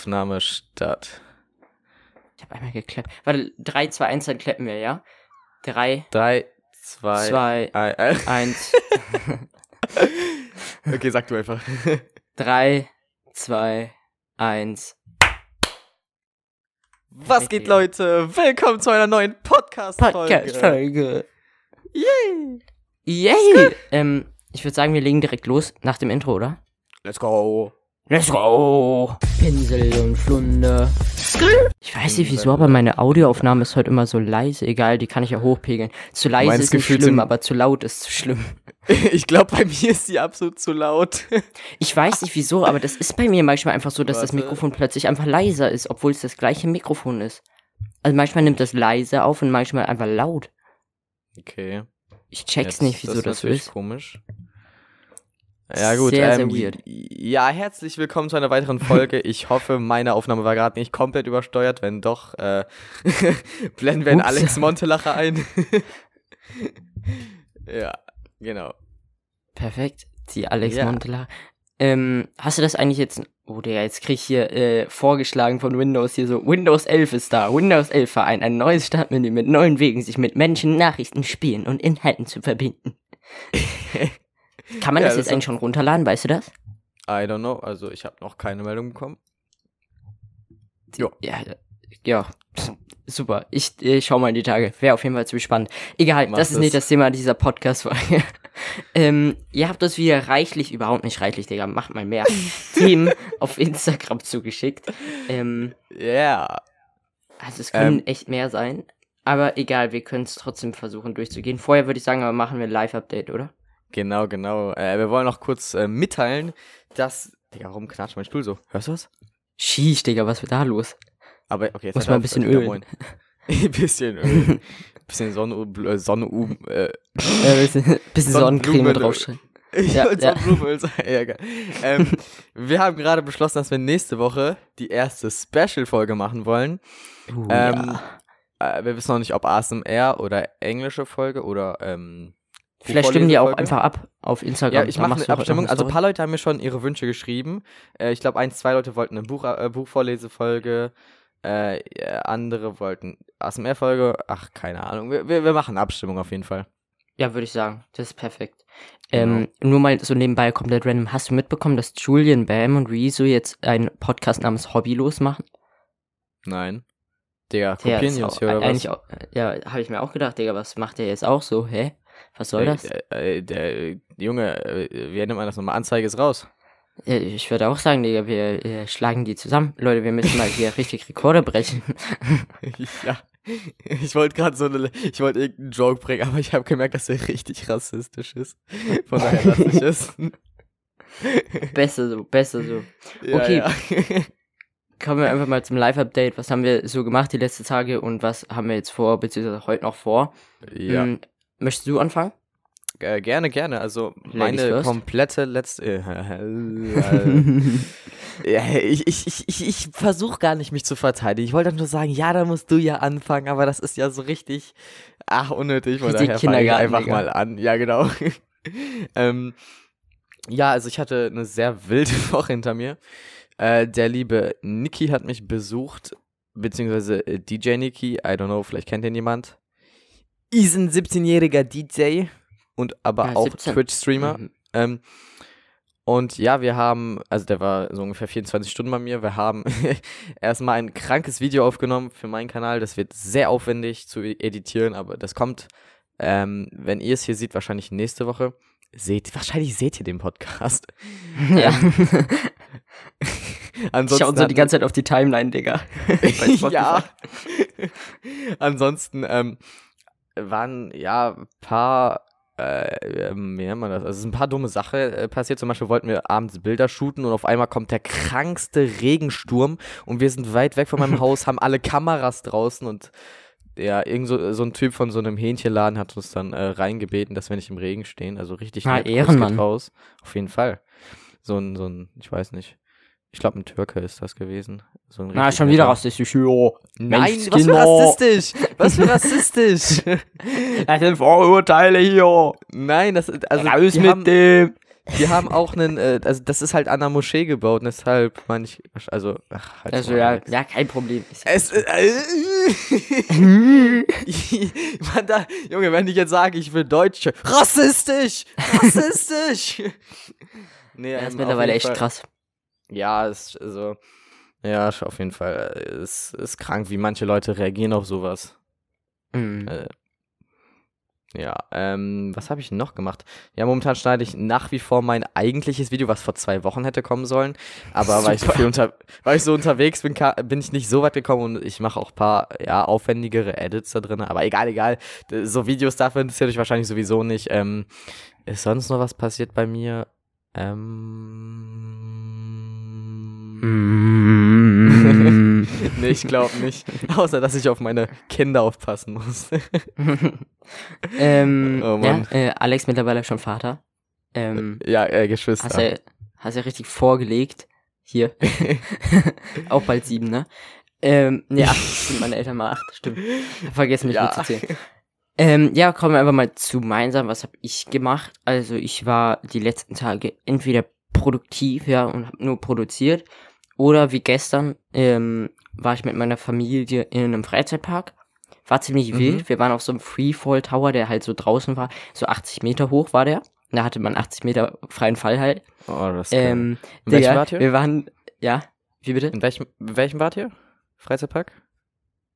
Aufnahme statt. Ich habe einmal geklappt. Warte, 3, 2, 1, dann klappen wir, ja? 3, 3, 2, 2, 1. 1. Okay, sag du einfach. 3, 2, 1. Was geht, Leute? Willkommen zu einer neuen Podcast-Folge. Podcast-Folge. Yay! Yay! Ähm, ich würde sagen, wir legen direkt los nach dem Intro, oder? Let's go. Let's go! Pinsel und Flunder. Ich weiß nicht wieso, aber meine Audioaufnahme ist heute immer so leise. Egal, die kann ich ja hochpegeln. Zu leise Meins ist nicht schlimm, aber zu laut ist zu schlimm. Ich glaube, bei mir ist die absolut zu laut. Ich weiß nicht wieso, aber das ist bei mir manchmal einfach so, dass das Warte. Mikrofon plötzlich einfach leiser ist, obwohl es das gleiche Mikrofon ist. Also manchmal nimmt das leise auf und manchmal einfach laut. Okay. Ich check's Jetzt- nicht, wieso das, so natürlich ist. komisch. Ja gut, Sehr, sehr ähm, weird. ja, herzlich willkommen zu einer weiteren Folge. Ich hoffe, meine Aufnahme war gerade nicht komplett übersteuert. Wenn doch, äh, blenden wir einen Ups. Alex Montelacher ein. ja, genau. Perfekt. Die Alex Ja. Montela. Ähm, hast du das eigentlich jetzt, oh der, jetzt krieg ich hier äh, vorgeschlagen von Windows hier so, Windows 11 ist da, Windows 11 Verein, ein neues Startmenü mit neuen Wegen, sich mit Menschen, Nachrichten, Spielen und Inhalten zu verbinden. Kann man Ja, das das jetzt eigentlich schon runterladen, weißt du das? I don't know, also ich habe noch keine Meldung bekommen. Jo. Ja, ja, super. Ich, ich schau mal in die Tage. Wäre auf jeden Fall zu spannend. Egal, Mach das ist das. nicht das Thema dieser Podcast-Folge. ähm, ihr habt uns wieder reichlich, überhaupt nicht reichlich, Digga, macht mal mehr Themen auf Instagram zugeschickt. Ähm, Ja, also es können Ähm. echt mehr sein. Aber egal, wir können es trotzdem versuchen durchzugehen. Vorher würde ich sagen, aber machen wir ein Live-Update, oder? Genau, genau. Äh, wir wollen noch kurz äh, mitteilen, dass... Digga, warum knatscht mein Stuhl so? Hörst du was? Sheesh, Digga, was wird da los? Aber okay, jetzt Muss auf, ein bisschen moin. ein bisschen Öl. bisschen Sonne, äh, Sonne, äh, bisschen, bisschen Sonnencreme draufschreiben. Ich Ja, ja. Sonnenblumenöl sagen. Ja, geil. ähm, wir haben gerade beschlossen, dass wir nächste Woche die erste Special-Folge machen wollen. Uh, Ähm, ja. Äh, wir wissen noch nicht, ob ASMR oder englische Folge oder ähm, Vielleicht stimmen die auch einfach ab auf Instagram. Ja, ich mache eine Abstimmung. Also ein paar Leute haben mir schon ihre Wünsche geschrieben. Äh, ich glaube, eins, zwei Leute wollten eine Buch, äh, Buchvorlesefolge. Äh, andere wollten ASMR-Folge. Ach, keine Ahnung. Wir, wir, wir machen eine Abstimmung auf jeden Fall. Ja, würde ich sagen. Das ist perfekt. Genau. Ähm, nur mal so nebenbei komplett random. Hast du mitbekommen, dass Julian Bam und Rezo jetzt einen Podcast namens Hobbylos machen? Nein. Der kopieren die uns hier oder was? auch, ja, habe ich mir auch gedacht, Digga, was macht der jetzt auch so? Hä? Was soll das? Äh, äh, der äh, Junge, äh, wie nennt man das nochmal? Anzeige ist raus. Ich würde auch sagen, Digga, wir äh, schlagen die zusammen. Leute, wir müssen mal hier richtig Rekorde brechen. ja. Ich wollte gerade so eine, ich wollte irgendeinen Joke bringen, aber ich habe gemerkt, dass er richtig rassistisch ist. Von daher lasse ich es. besser so, besser so. Ja, Okay. Ja. Kommen wir einfach mal zum Live-Update. Was haben wir so gemacht die letzten Tage und was haben wir jetzt vor, beziehungsweise heute noch vor? ja. Hm, möchtest du anfangen? Äh, gerne, gerne. Also meine komplette letzte. Äh, ja, ich ich, ich, ich, ich versuche gar nicht, mich zu verteidigen. Ich wollte nur sagen, ja, da musst du ja anfangen, aber das ist ja so richtig, ach, unnötig. Von daher Kindergarten, einfach Digga. mal an. Ja, genau. ähm, ja, also ich hatte eine sehr wilde Woche hinter mir. Äh, der liebe Niki hat mich besucht, beziehungsweise äh, DJ Niki, I don't know, vielleicht kennt ihn jemand. Ist ein 17-jähriger DJ und aber Ja, auch 17. Twitch-Streamer. Mhm. Ähm, und ja, wir haben, also der war so ungefähr 24 Stunden bei mir. Wir haben erstmal ein krankes Video aufgenommen für meinen Kanal. Das wird sehr aufwendig zu editieren, aber das kommt, ähm, wenn ihr es hier seht, wahrscheinlich nächste Woche. Seht, wahrscheinlich seht ihr den Podcast. Ja. Ansonsten Schauen so die ganze Zeit auf die Timeline, Digga. Ja. Ansonsten ähm, waren ja ein paar, äh, ähm, wie nennt man das? Also es ist ein paar dumme Sachen äh, passiert. Zum Beispiel wollten wir abends Bilder shooten und auf einmal kommt der krankste Regensturm und wir sind weit weg von meinem Haus, haben alle Kameras draußen und ja, irgend so, so ein Typ von so einem Hähnchenladen hat uns dann äh, reingebeten, dass wir nicht im Regen stehen. Also richtig Ah, nett, raus. Auf jeden Fall. So ein, so ein, ich weiß nicht. Ich glaube, ein Türke ist das gewesen. So ein Na, schon wieder rassistisch. Jo. Nein, Mensch, was für genau. rassistisch? Was für rassistisch? Das sind Vorurteile hier. Nein, das also Raus mit haben, dem. die haben auch einen, äh, also das ist halt an der Moschee gebaut, und deshalb meine ich, also, ach, halt Also ja, ja, kein Problem. Ja- Es, äh, man da, Junge, wenn ich jetzt sage, ich will Deutsch, rassistisch, rassistisch. nee, Das ist ähm, mittlerweile echt krass. Ja, ist also, ja, auf jeden Fall, äh, es ist krank, wie manche Leute reagieren auf sowas. Mhm. Äh, ja, ähm, was habe ich noch gemacht? Ja, momentan schneide ich nach wie vor mein eigentliches Video, was vor zwei Wochen hätte kommen sollen. Aber weil ich, so viel unter, weil ich so unterwegs bin, bin ich nicht so weit gekommen und ich mache auch ein paar, ja, aufwendigere Edits da drin. Aber egal, egal. So Videos dafür interessiert euch wahrscheinlich sowieso nicht. Ähm, ist sonst noch was passiert bei mir? Ähm. Mhm. nee, ich glaube nicht. Außer, dass ich auf meine Kinder aufpassen muss. ähm, Oh ja, äh, Alex mittlerweile schon Vater. Ähm, ja, äh, Geschwister. hast ja, hast ja richtig vorgelegt. Hier. Auch bald sieben, ne? Ähm, acht sind meine Eltern mal acht, stimmt. Vergessen mich Ja. mitzuzählen. Ähm, ja, kommen wir einfach mal zu gemeinsam. Was habe ich gemacht? Also ich war die letzten Tage entweder produktiv, ja, und habe nur produziert. Oder wie gestern ähm, war ich mit meiner Familie in einem Freizeitpark. War ziemlich Mhm. wild. Wir waren auf so einem Freefall Tower, der halt so draußen war. So 80 Meter hoch war der. Da hatte man 80 Meter freien Fall halt. Oh, das ist geil. Ähm, In welchem wart ihr? Wir waren, ja, wie bitte? In welchem, in welchem wart ihr? Freizeitpark?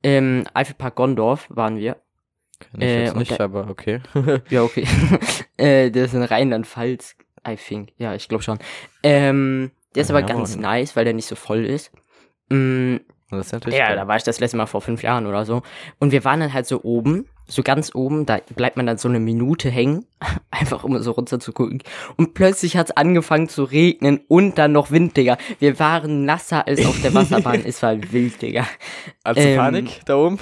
Ähm, Eifelpark Gondorf waren wir. Kenn ich Äh, jetzt nicht, da- aber okay. Ja, okay. äh, der ist in Rheinland-Pfalz, I think. Ja, ich glaube schon. Ähm, der ist aber Ja, ganz Mann. nice, weil der nicht so voll ist. Mm, das ist natürlich ja, geil. da war ich das letzte Mal vor fünf Jahren oder so. Und wir waren dann halt so oben, so ganz oben, da bleibt man dann so eine Minute hängen, einfach um so runter zu gucken. Und plötzlich hat's angefangen zu regnen und dann noch Wind, Digga. Wir waren nasser als auf der Wasserbahn. es war wild, Digga. Hast du ähm, Panik da oben?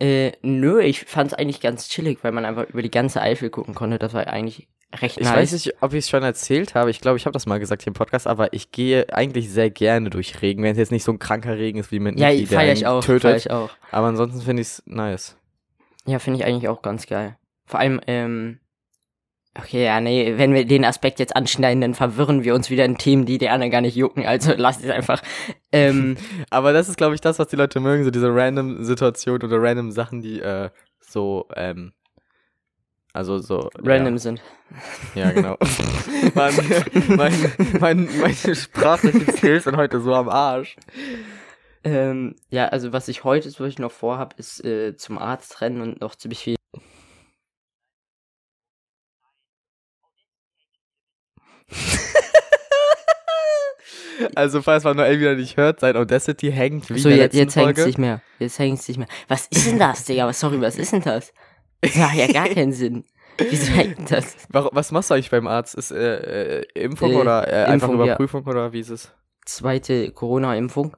Äh, nö, ich fand's eigentlich ganz chillig, weil man einfach über die ganze Eifel gucken konnte. Das war eigentlich recht Ich nice. weiß nicht, ob ich es schon erzählt habe. Ich glaube, ich habe das mal gesagt hier im Podcast, aber ich gehe eigentlich sehr gerne durch Regen, wenn es jetzt nicht so ein kranker Regen ist wie mit ja, Niki, feier ich auch, feier tötet. ich auch. Aber ansonsten finde ich es nice. Ja, finde ich eigentlich auch ganz geil. Vor allem, ähm, okay, ja, nee, wenn wir den Aspekt jetzt anschneiden, dann verwirren wir uns wieder in Themen, die die anderen gar nicht jucken. Also lasst es einfach. Ähm, Aber das ist, glaube ich, das, was die Leute mögen, so diese random Situationen oder random Sachen, die äh, so, ähm, also so. random sind. Ja, ja genau. Mann, mein, mein, meine sprachlichen Skills sind heute so am Arsch. Ähm, ja, also was ich heute zum Beispiel noch vorhab, ist äh, zum Arzt rennen und noch ziemlich viel. Also, falls man Noel wieder nicht hört, sein Audacity hängt wie So, in der jetzt, letzten jetzt Folge. nicht mehr. Jetzt hängt's nicht mehr. Was ist denn das, Digga? Was, sorry, was ist denn das? Das macht ja gar keinen Sinn. Wieso hängt das? Warum, was machst du eigentlich beim Arzt? Ist äh, äh, Impfung Äh, oder äh, einfach Impfung, ja. Überprüfung oder wie ist es? Zweite Corona-Impfung.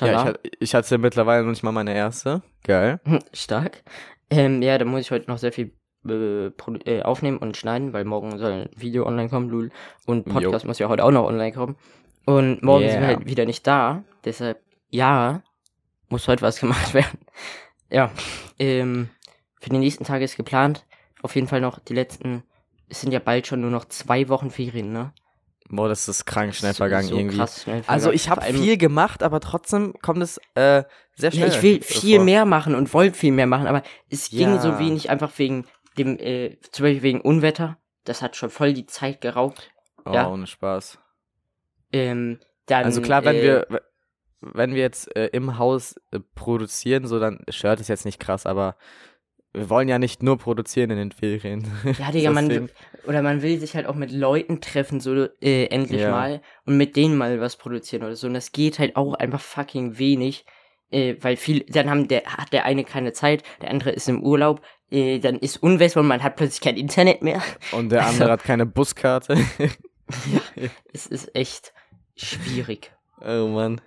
Ja, ich, hatte mittlerweile noch nicht mal meine erste. Geil. Stark. Ähm, ja, da muss ich heute noch sehr viel äh, äh, aufnehmen und schneiden, weil morgen soll ein Video online kommen, Lul. Und Jo. Podcast muss ja heute auch noch online kommen. Und morgen sind wir Yeah. halt wieder nicht da. Deshalb, ja, muss heute was gemacht werden. Ja. Ähm, für die nächsten Tage ist geplant. Auf jeden Fall noch die letzten. Es sind ja bald schon nur noch zwei Wochen Ferien, ne? Boah, das ist krank schnell So- vergangen so irgendwie. Krass schnell Also vergangen. ich habe viel gemacht, aber trotzdem kommt es äh, sehr Ja, schnell. ich will viel vor. mehr machen und wollte viel mehr machen, aber es ging Ja. so wenig einfach wegen dem, äh, zum Beispiel wegen Unwetter. Das hat schon voll die Zeit geraubt. Oh, ja. ohne Spaß. Ähm, dann, Also klar, wenn äh, wir wenn wir jetzt äh, im Haus äh, produzieren, so dann stört es jetzt nicht krass, aber wir wollen ja nicht nur produzieren in den Ferien. Ja, Digga, man, oder man will sich halt auch mit Leuten treffen, so äh, endlich Ja. mal und mit denen mal was produzieren oder so. Und das geht halt auch einfach fucking wenig, äh, weil viel, dann haben der, hat der eine keine Zeit, der andere ist im Urlaub, äh, dann ist Unwetter und man hat plötzlich kein Internet mehr. Und der andere hat keine Buskarte. Es ist echt schwierig. oh Mann.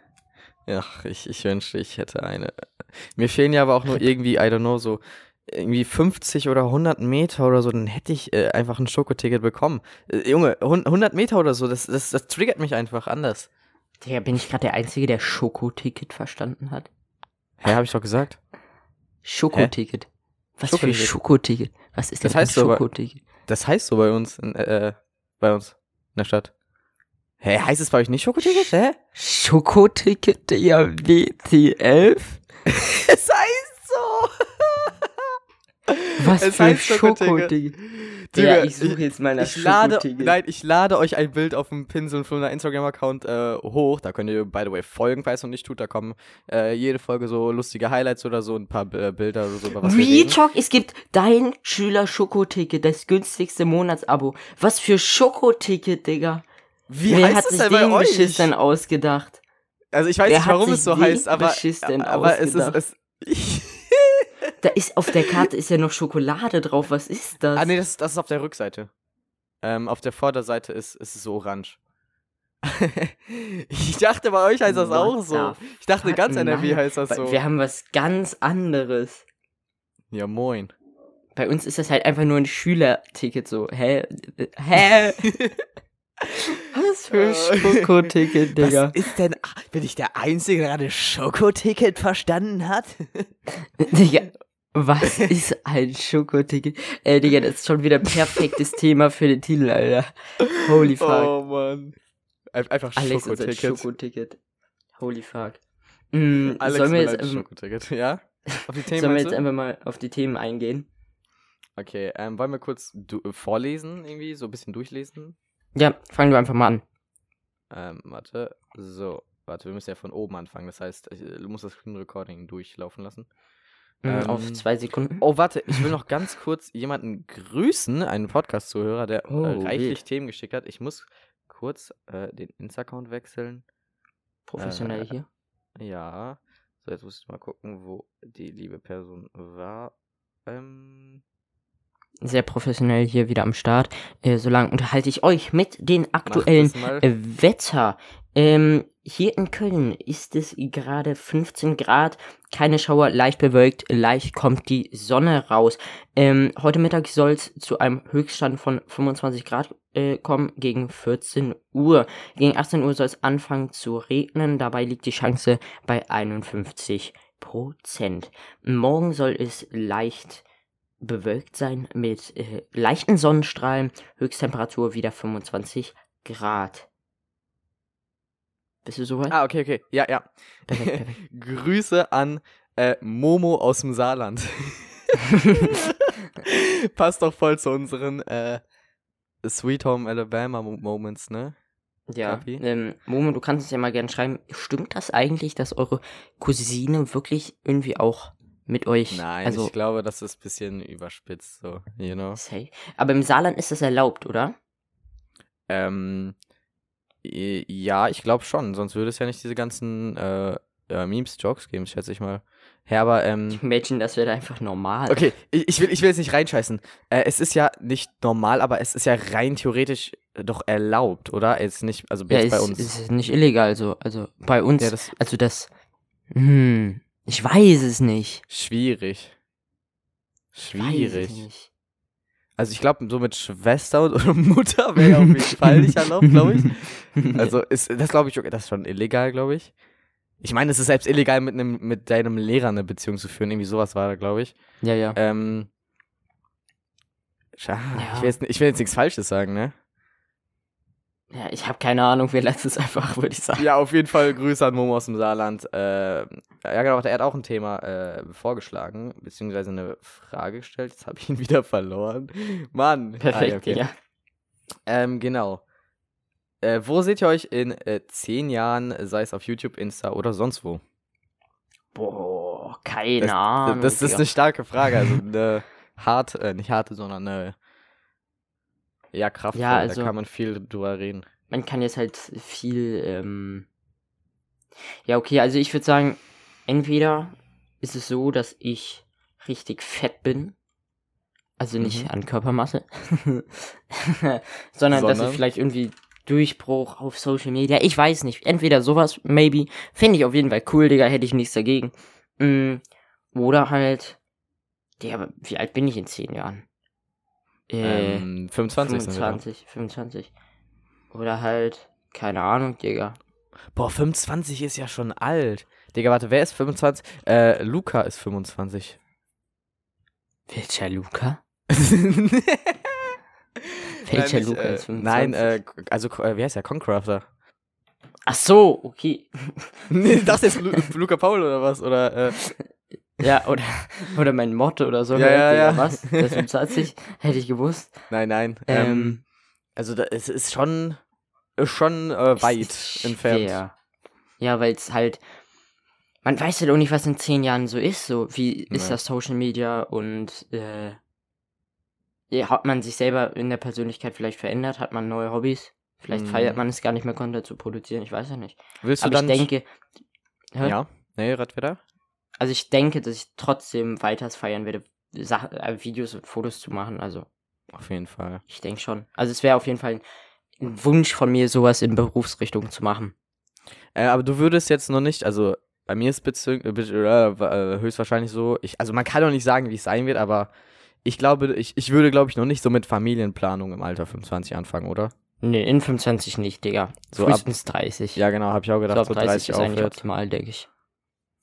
Ach, ich, ich wünschte, ich hätte eine. Mir fehlen ja aber auch nur irgendwie, I don't know, so irgendwie 50 oder 100 Meter oder so, dann hätte ich äh, einfach ein Schokoticket bekommen. Äh, Junge, hun- 100 Meter oder so, das, das, das triggert mich einfach anders. Digga, bin ich gerade der Einzige, der Schokoticket verstanden hat? Hä, hab ich doch gesagt. Schokoticket. Was für Schokoticket. Schokoticket? Was ist Das denn heißt ein aber- Schokoticket? Das heißt so bei uns. in, Äh, bei uns in der Stadt. Hä, heißt es bei euch nicht Schokoticket? Hä? Schokoticket der WT11? es heißt so. Was Es für heißt Schokoticket. Schokoticket? Digga, Ja, ich suche jetzt mal nach Ich lade, nein, ich lade euch ein Bild auf dem Pinsel von einer Instagram-Account äh, hoch. Da könnt ihr, by the way, folgen, falls ihr noch nicht tut. Da kommen äh, jede Folge so lustige Highlights oder so, ein paar äh, Bilder oder so. Über was wir Real reden. Talk, es gibt dein Schüler-Schokoticket, das günstigste Monatsabo. Was für Schokoticket, Digga. Wie Wer heißt hat sich denn bei den euch? Beschiss denn ausgedacht? Also ich weiß Wer nicht, hat warum es so heißt, aber, Beschiss denn aber es ist ausgedacht? es. Da ist auf der Karte ist ja noch Schokolade drauf. Was ist das? ah nee, das, das ist auf der Rückseite. Ähm, auf der Vorderseite ist, ist es so orange. ich dachte, bei euch heißt das What auch so. Ich dachte, ganz NRW Nein. heißt das so. Wir haben was ganz anderes. Ja, moin. Bei uns ist das halt einfach nur ein Schülerticket so. Hä? Hä? Was für Äh, Schokoticket, Digga. Was ist denn. Bin ich der Einzige, der gerade Schokoticket verstanden hat? Digga, was ist ein Schokoticket? Ey, Digga, das ist schon wieder ein perfektes Thema für den Titel, Alter. Holy fuck. Oh Mann. Ein- Einfach Alex und sein Schokoticket. Schokoticket. Holy fuck. Mm, Alex sollen wir jetzt, ein Schokoticket, ja? Auf die Themen sollen wir jetzt einfach mal auf die Themen eingehen? Okay, ähm, wollen wir kurz äh, vorlesen, irgendwie, so ein bisschen durchlesen? Ja, fangen wir einfach mal an. Ähm, warte. So, warte, wir müssen ja von oben anfangen. Das heißt, ich, du musst das Screen Recording durchlaufen lassen. Ähm, auf zwei Sekunden. Oh, warte, ich will noch ganz kurz jemanden grüßen, einen Podcast-Zuhörer, der Oh, äh, reichlich wild. Themen geschickt hat. Ich muss kurz äh, den Insta-Account wechseln. Professionell äh, hier. Ja. So, jetzt muss ich mal gucken, wo die liebe Person war. Ähm. Sehr professionell hier wieder am Start. Äh, solange unterhalte ich euch mit den aktuellen. Äh, Wetter. Ähm, hier in Köln ist es gerade 15 Grad, keine Schauer, leicht bewölkt, leicht kommt die Sonne raus. Ähm, heute Mittag soll es zu einem Höchststand von 25 Grad äh, kommen, gegen 14 Uhr. Gegen 18 Uhr soll es anfangen zu regnen, dabei liegt die Chance bei 51 Prozent. Morgen soll es leicht bewölkt sein mit äh, leichten Sonnenstrahlen, Höchsttemperatur wieder 25 Grad. Bist du soweit? Ah, okay, okay. Ja, ja. Perfekt, perfekt. Grüße an äh, Momo aus dem Saarland. Passt doch voll zu unseren äh, Sweet Home Alabama Mo- Moments, ne? Ja, ähm, Momo, du kannst uns ja mal gerne schreiben. Stimmt das eigentlich, dass eure Cousine wirklich irgendwie auch mit euch, Nein, also, ich glaube, das ist ein bisschen überspitzt, so, you know. safe. aber im Saarland ist das erlaubt, oder? Ähm, ja, ich glaube schon, sonst würde es ja nicht diese ganzen äh, äh, Memes, Jokes geben, schätze ich mal. Ja, aber, ähm, Imagine, das wäre einfach normal. Okay, ich, ich, will, ich will jetzt nicht reinscheißen. Äh, es ist ja nicht normal, aber es ist ja rein theoretisch doch erlaubt, oder? Jetzt nicht, also Ja, jetzt ist, bei uns. ist nicht illegal, so, also bei uns, ja, das ist also das, hm, ich weiß es nicht. schwierig. Ich weiß es Schwierig. nicht. Also ich glaube, so mit Schwester oder Mutter wäre ja auf jeden Fall nicht erlaubt, glaube ich. Also ist das glaube ich, okay, das ist schon illegal, glaube ich. Ich meine, es ist selbst illegal, mit einem mit deinem Lehrer eine Beziehung zu führen. Irgendwie sowas war da, glaube ich. ja, ja. Ähm, Ja. ich, will jetzt, ich will jetzt nichts Falsches sagen, ne? Ja, ich habe keine Ahnung, wir lassen es einfach, würde ich sagen. Ja, auf jeden Fall Grüße an Momo aus dem Saarland. Äh, ja, genau, er hat auch ein Thema äh, vorgeschlagen, beziehungsweise eine Frage gestellt. Jetzt habe ich ihn wieder verloren. Mann. Perfekt, Ah, okay. ja. Ähm, genau. Äh, wo seht ihr euch in äh, zehn Jahren, sei es auf YouTube, Insta oder sonst wo? Boah, keine Das, Ahnung. das ist Digga. eine starke Frage. Also eine harte, äh, nicht harte, sondern eine ja, kraftvoll. Ja, also- da kann man viel drüber reden. Man kann jetzt halt viel, ähm Ja, okay, also ich würde sagen, entweder ist es so, dass ich richtig fett bin. Also nicht Mhm. an Körpermasse. sondern, dass ich Sondern? vielleicht irgendwie Durchbruch auf Social Media. Ich weiß nicht. Entweder sowas, maybe. Finde ich auf jeden Fall cool, Digga, hätte ich nichts dagegen. Mm, oder halt. Digga, aber wie alt bin ich in zehn Jahren? Äh, Ähm, 25 sind wir da. 25, 25. Oder halt, keine Ahnung, Digga. Boah, 25 ist ja schon alt. Digga, warte, wer ist 25? Äh, Luca ist 25. Welcher Luca? Welcher Luca äh, ist 25? Nein, äh, also, äh, wie heißt der? Concrafter. Ach so, okay. nee, das ist Lu Luca Paul oder was? Oder, äh, Ja, oder, oder mein Motto oder so. Ja, hört ja, ja. Was? Das ist 25, hätte ich gewusst. nein, nein. Ähm, Ähm, also, da, es ist schon, ist schon äh, weit ist entfernt. schwer. Ja, weil es halt, man weiß ja doch nicht, was in zehn Jahren so ist. So, wie ist Nee. das Social Media und äh, ja, hat man sich selber in der Persönlichkeit vielleicht verändert? Hat man neue Hobbys? Vielleicht Mhm. feiert man es gar nicht mehr, Content zu produzieren. Ich weiß ja nicht. Willst du Aber dann. ich denke, Hä? Ja, nee, red wieder. Also ich denke, dass ich trotzdem weiters feiern werde, Sach äh, Videos und Fotos zu machen. Also Auf jeden Fall. ich denke schon. Also es wäre auf jeden Fall ein, ein Wunsch von mir, sowas in Berufsrichtung zu machen. Äh, aber du würdest jetzt noch nicht, also bei mir ist bezü- äh, äh, äh, höchstwahrscheinlich so, ich, also man kann doch nicht sagen, wie es sein wird, aber ich glaube, ich, ich würde, glaube ich, noch nicht so mit Familienplanung im Alter 25 anfangen, oder? Nee, in 25 nicht, Digga. So ab- Frühestens 30. Ja, genau, habe ich auch so gedacht, ab so 30, 30 ist eigentlich optimal, denke ich.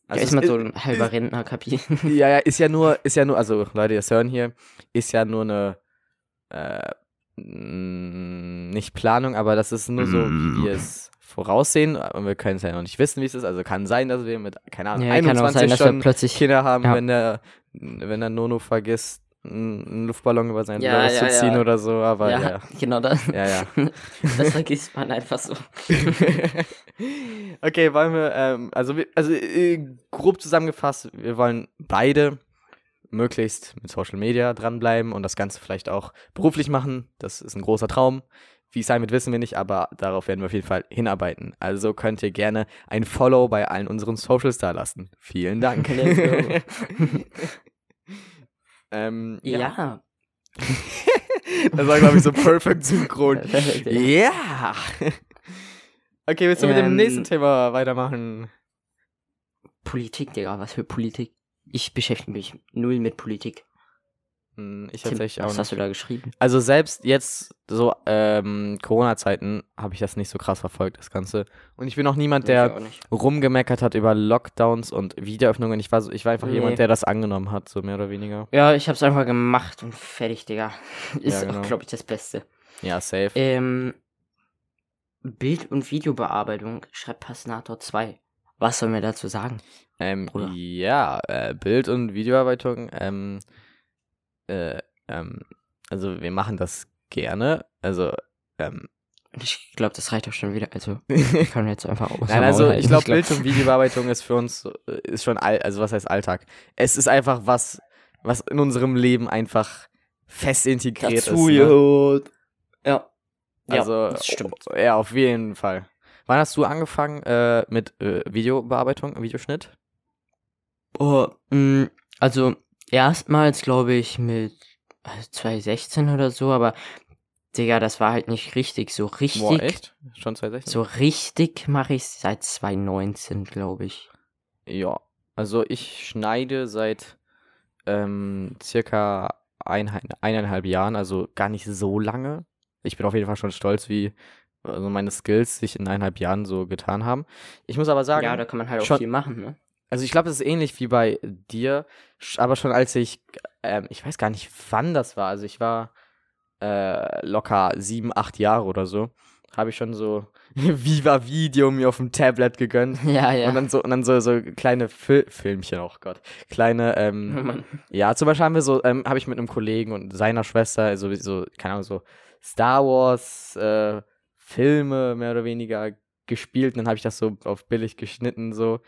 Also ja, ist mal so ist- ein halber Rentner, Kapi. Ja, ja, ist ja nur, ist ja nur, also Leute, das hören hier, ist ja nur eine, äh, nicht Planung, aber das ist nur so, wie wir es voraussehen. Und wir können es ja noch nicht wissen, wie es ist. Also kann sein, dass wir mit, keine Ahnung, ja, kann auch 21 sein, dass wir schon plötzlich. Kinder haben, Ja. wenn der, wenn der Nono vergisst, einen Luftballon über seinen Ja, ja, zu ziehen ja. oder so, aber ja, ja. genau das. Ja, ja. das vergisst man einfach so. okay, wollen wir, ähm, also, also äh, grob zusammengefasst, wir wollen beide möglichst mit Social Media dranbleiben und das Ganze vielleicht auch beruflich machen. Das ist ein großer Traum. Wie es sein wird, wissen wir nicht, aber darauf werden wir auf jeden Fall hinarbeiten. Also könnt ihr gerne ein Follow bei allen unseren Socials da lassen. Vielen Dank. Ähm, Ja. ja. Das war, glaube ich, so perfekt synchron. Ja. Okay, willst du mit dem Ähm, nächsten Thema weitermachen? Politik, Digga, was für Politik? Ich beschäftige mich null mit Politik. Hm, Ich Tim, tatsächlich auch was hast du da geschrieben? Also selbst jetzt so ähm, Corona-Zeiten habe ich das nicht so krass verfolgt, das Ganze. Und ich bin auch niemand, der auch rumgemeckert hat über Lockdowns und Wiederöffnungen. Ich war, so, ich war einfach Nee. jemand, der das angenommen hat, so mehr oder weniger. Ja, ich hab's einfach gemacht und fertig, Digga. Ist Ja, genau. auch, glaube ich, das Beste. Ja, safe. Ähm, Bild- und Videobearbeitung schreibt Passnator 2. Was sollen wir dazu sagen? Ähm, ja, äh, Bild- und Videoarbeitung, ähm, äh, ähm, also wir machen das gerne. Also, ähm, Ich glaube, das reicht auch schon wieder. Also, wir können jetzt einfach aus Nein, also ich glaube, Bild- und Videobearbeitung ist für uns, äh, ist schon, all, also was heißt Alltag? Es ist einfach was, was in unserem Leben einfach fest integriert ist. Ne? Ja. Also, ja, das stimmt. oh, Ja, auf jeden Fall. Wann hast du angefangen äh, mit äh, Videobearbeitung, Videoschnitt? Oh, mh, also, erstmals glaube ich mit äh, 2016 oder so, aber Digga, das war halt nicht richtig. So richtig, Boah, echt? Schon 2016? so richtig mache ich seit 2019, glaube ich. Ja, also ich schneide seit ähm, circa eineinhalb, eineinhalb Jahren, also gar nicht so lange. Ich bin auf jeden Fall schon stolz, wie also meine Skills sich in eineinhalb Jahren so getan haben. Ich muss aber sagen, ja, da kann man halt auch schon- viel machen, ne? Also ich glaube, das ist ähnlich wie bei dir, aber schon als ich, ähm, ich weiß gar nicht, wann das war. Also ich war äh, locker sieben, acht Jahre oder so, habe ich schon so Viva Video mir auf dem Tablet gegönnt. Ja, ja. Und dann so, und dann so, so kleine Fil Filmchen, oh Gott. Kleine, Oh ähm, Mann. ja, zum Beispiel haben wir so, ähm, habe ich mit einem Kollegen und seiner Schwester, so, so, keine Ahnung, so Star Wars äh, Filme mehr oder weniger gespielt und dann habe ich das so auf billig geschnitten, so.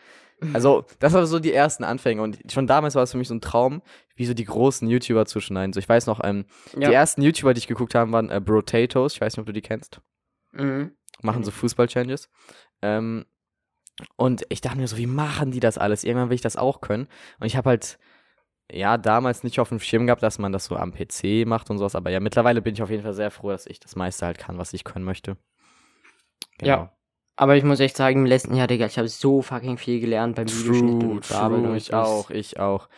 Also, das waren so die ersten Anfänge und schon damals war es für mich so ein Traum, wie so die großen YouTuber zu schneiden. So, ich weiß noch, ähm, Ja. die ersten YouTuber, die ich geguckt habe, waren äh, Brotatoes. Ich weiß nicht, ob du die kennst Mhm. machen so Fußball-Challenges. Ähm, und ich dachte mir so, wie machen die das alles? Irgendwann will ich das auch können. Und ich habe halt, ja, damals nicht auf dem Schirm gehabt, dass man das so am PC macht und sowas. Aber ja, mittlerweile bin ich auf jeden Fall sehr froh, dass ich das meiste halt kann, was ich können möchte. Genau. Ja. Aber ich muss echt sagen, im letzten Jahr, Digga, ich habe so fucking viel gelernt beim Videoschnitt und Bearbeitung. ich auch, ich auch.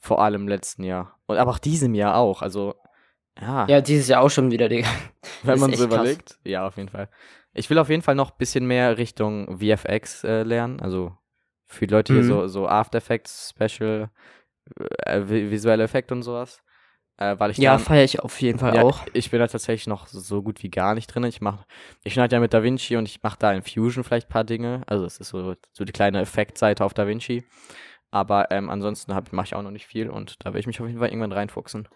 Vor allem im letzten Jahr. Und aber auch diesem Jahr auch. Also, ja, Ja, dieses Jahr auch schon wieder, Digga. wenn man so echt krass. überlegt. Ja, auf jeden Fall. Ich will auf jeden Fall noch ein bisschen mehr Richtung VFX äh, lernen. Also für die Leute hier Mhm. so, so After Effects, Special, äh, vi- visuelle Effekte und sowas. Äh, weil ich Ja, feiere ich auf jeden Fall ja, auch. Ich bin da tatsächlich noch so gut wie gar nicht drin. Ich mach, ich schneide ja mit DaVinci und ich mache da in Fusion vielleicht ein paar Dinge. Also es ist so, so die kleine Effektseite auf DaVinci. Aber ähm, ansonsten mache ich auch noch nicht viel und da will ich mich auf jeden Fall irgendwann reinfuchsen.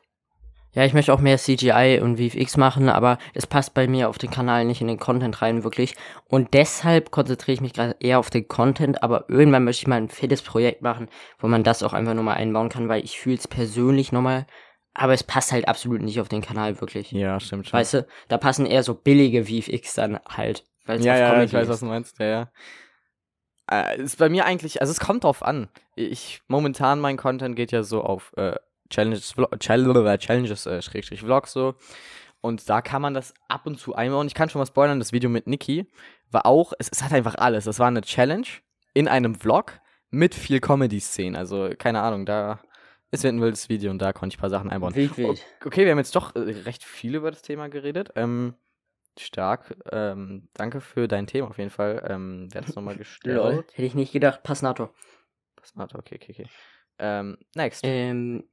Ja, ich möchte auch mehr CGI und VFX machen, aber es passt bei mir auf den Kanal nicht in den Content rein, wirklich. Und deshalb konzentriere ich mich gerade eher auf den Content, aber irgendwann möchte ich mal ein fettes Projekt machen, wo man das auch einfach nochmal einbauen kann, weil ich fühle es persönlich nochmal, aber es passt halt absolut nicht auf den Kanal, wirklich. Ja, stimmt schon. Weißt du, da passen eher so billige VFX dann halt. ja, ja, ich weiß, was du meinst. Ja, ja. Äh, ist bei mir eigentlich, also es kommt drauf an. Ich, momentan mein Content geht ja so auf äh, Challenges, Vlog, Chall- Challenges, äh, Schrägstrich Vlogs so. Und da kann man das ab und zu einbauen. Ich kann schon mal spoilern, das Video mit Niki war auch, es, es hat einfach alles. Es war eine Challenge in einem Vlog mit viel Comedy-Szenen. Also, keine Ahnung, da ist ein wildes Video und da konnte ich ein paar Sachen einbauen. Wild, wild. Okay, wir haben jetzt doch äh, recht viel über das Thema geredet. Ähm, stark. Ähm, danke für dein Thema auf jeden Fall. Ähm, wer hat es nochmal gestellt? Lol, hätte ich nicht gedacht, Passnato. Passnato, okay, okay, okay. Ähm, next. Ähm,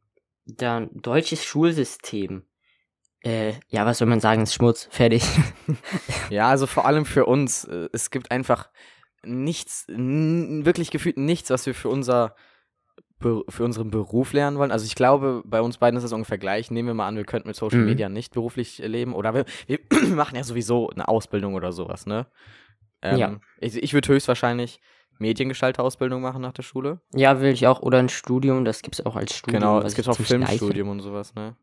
dann deutsches Schulsystem. Äh, ja, was soll man sagen, ist Schmutz, fertig. Ja, also vor allem für uns. äh, Es gibt einfach nichts, wirklich gefühlt nichts, was wir für unser für unseren Beruf lernen wollen. Also ich glaube, bei uns beiden ist das ungefähr gleich. Nehmen wir mal an, wir könnten mit Social Mhm. Media nicht beruflich leben. Oder wir, wir machen ja sowieso eine Ausbildung oder sowas, ne? Ähm, Ja. Ich, ich würde höchstwahrscheinlich Mediengestalter-Ausbildung machen nach der Schule. ja, will ich auch. Oder ein Studium, das gibt's auch als Studium. genau, es gibt auch Filmstudium und sowas, ne?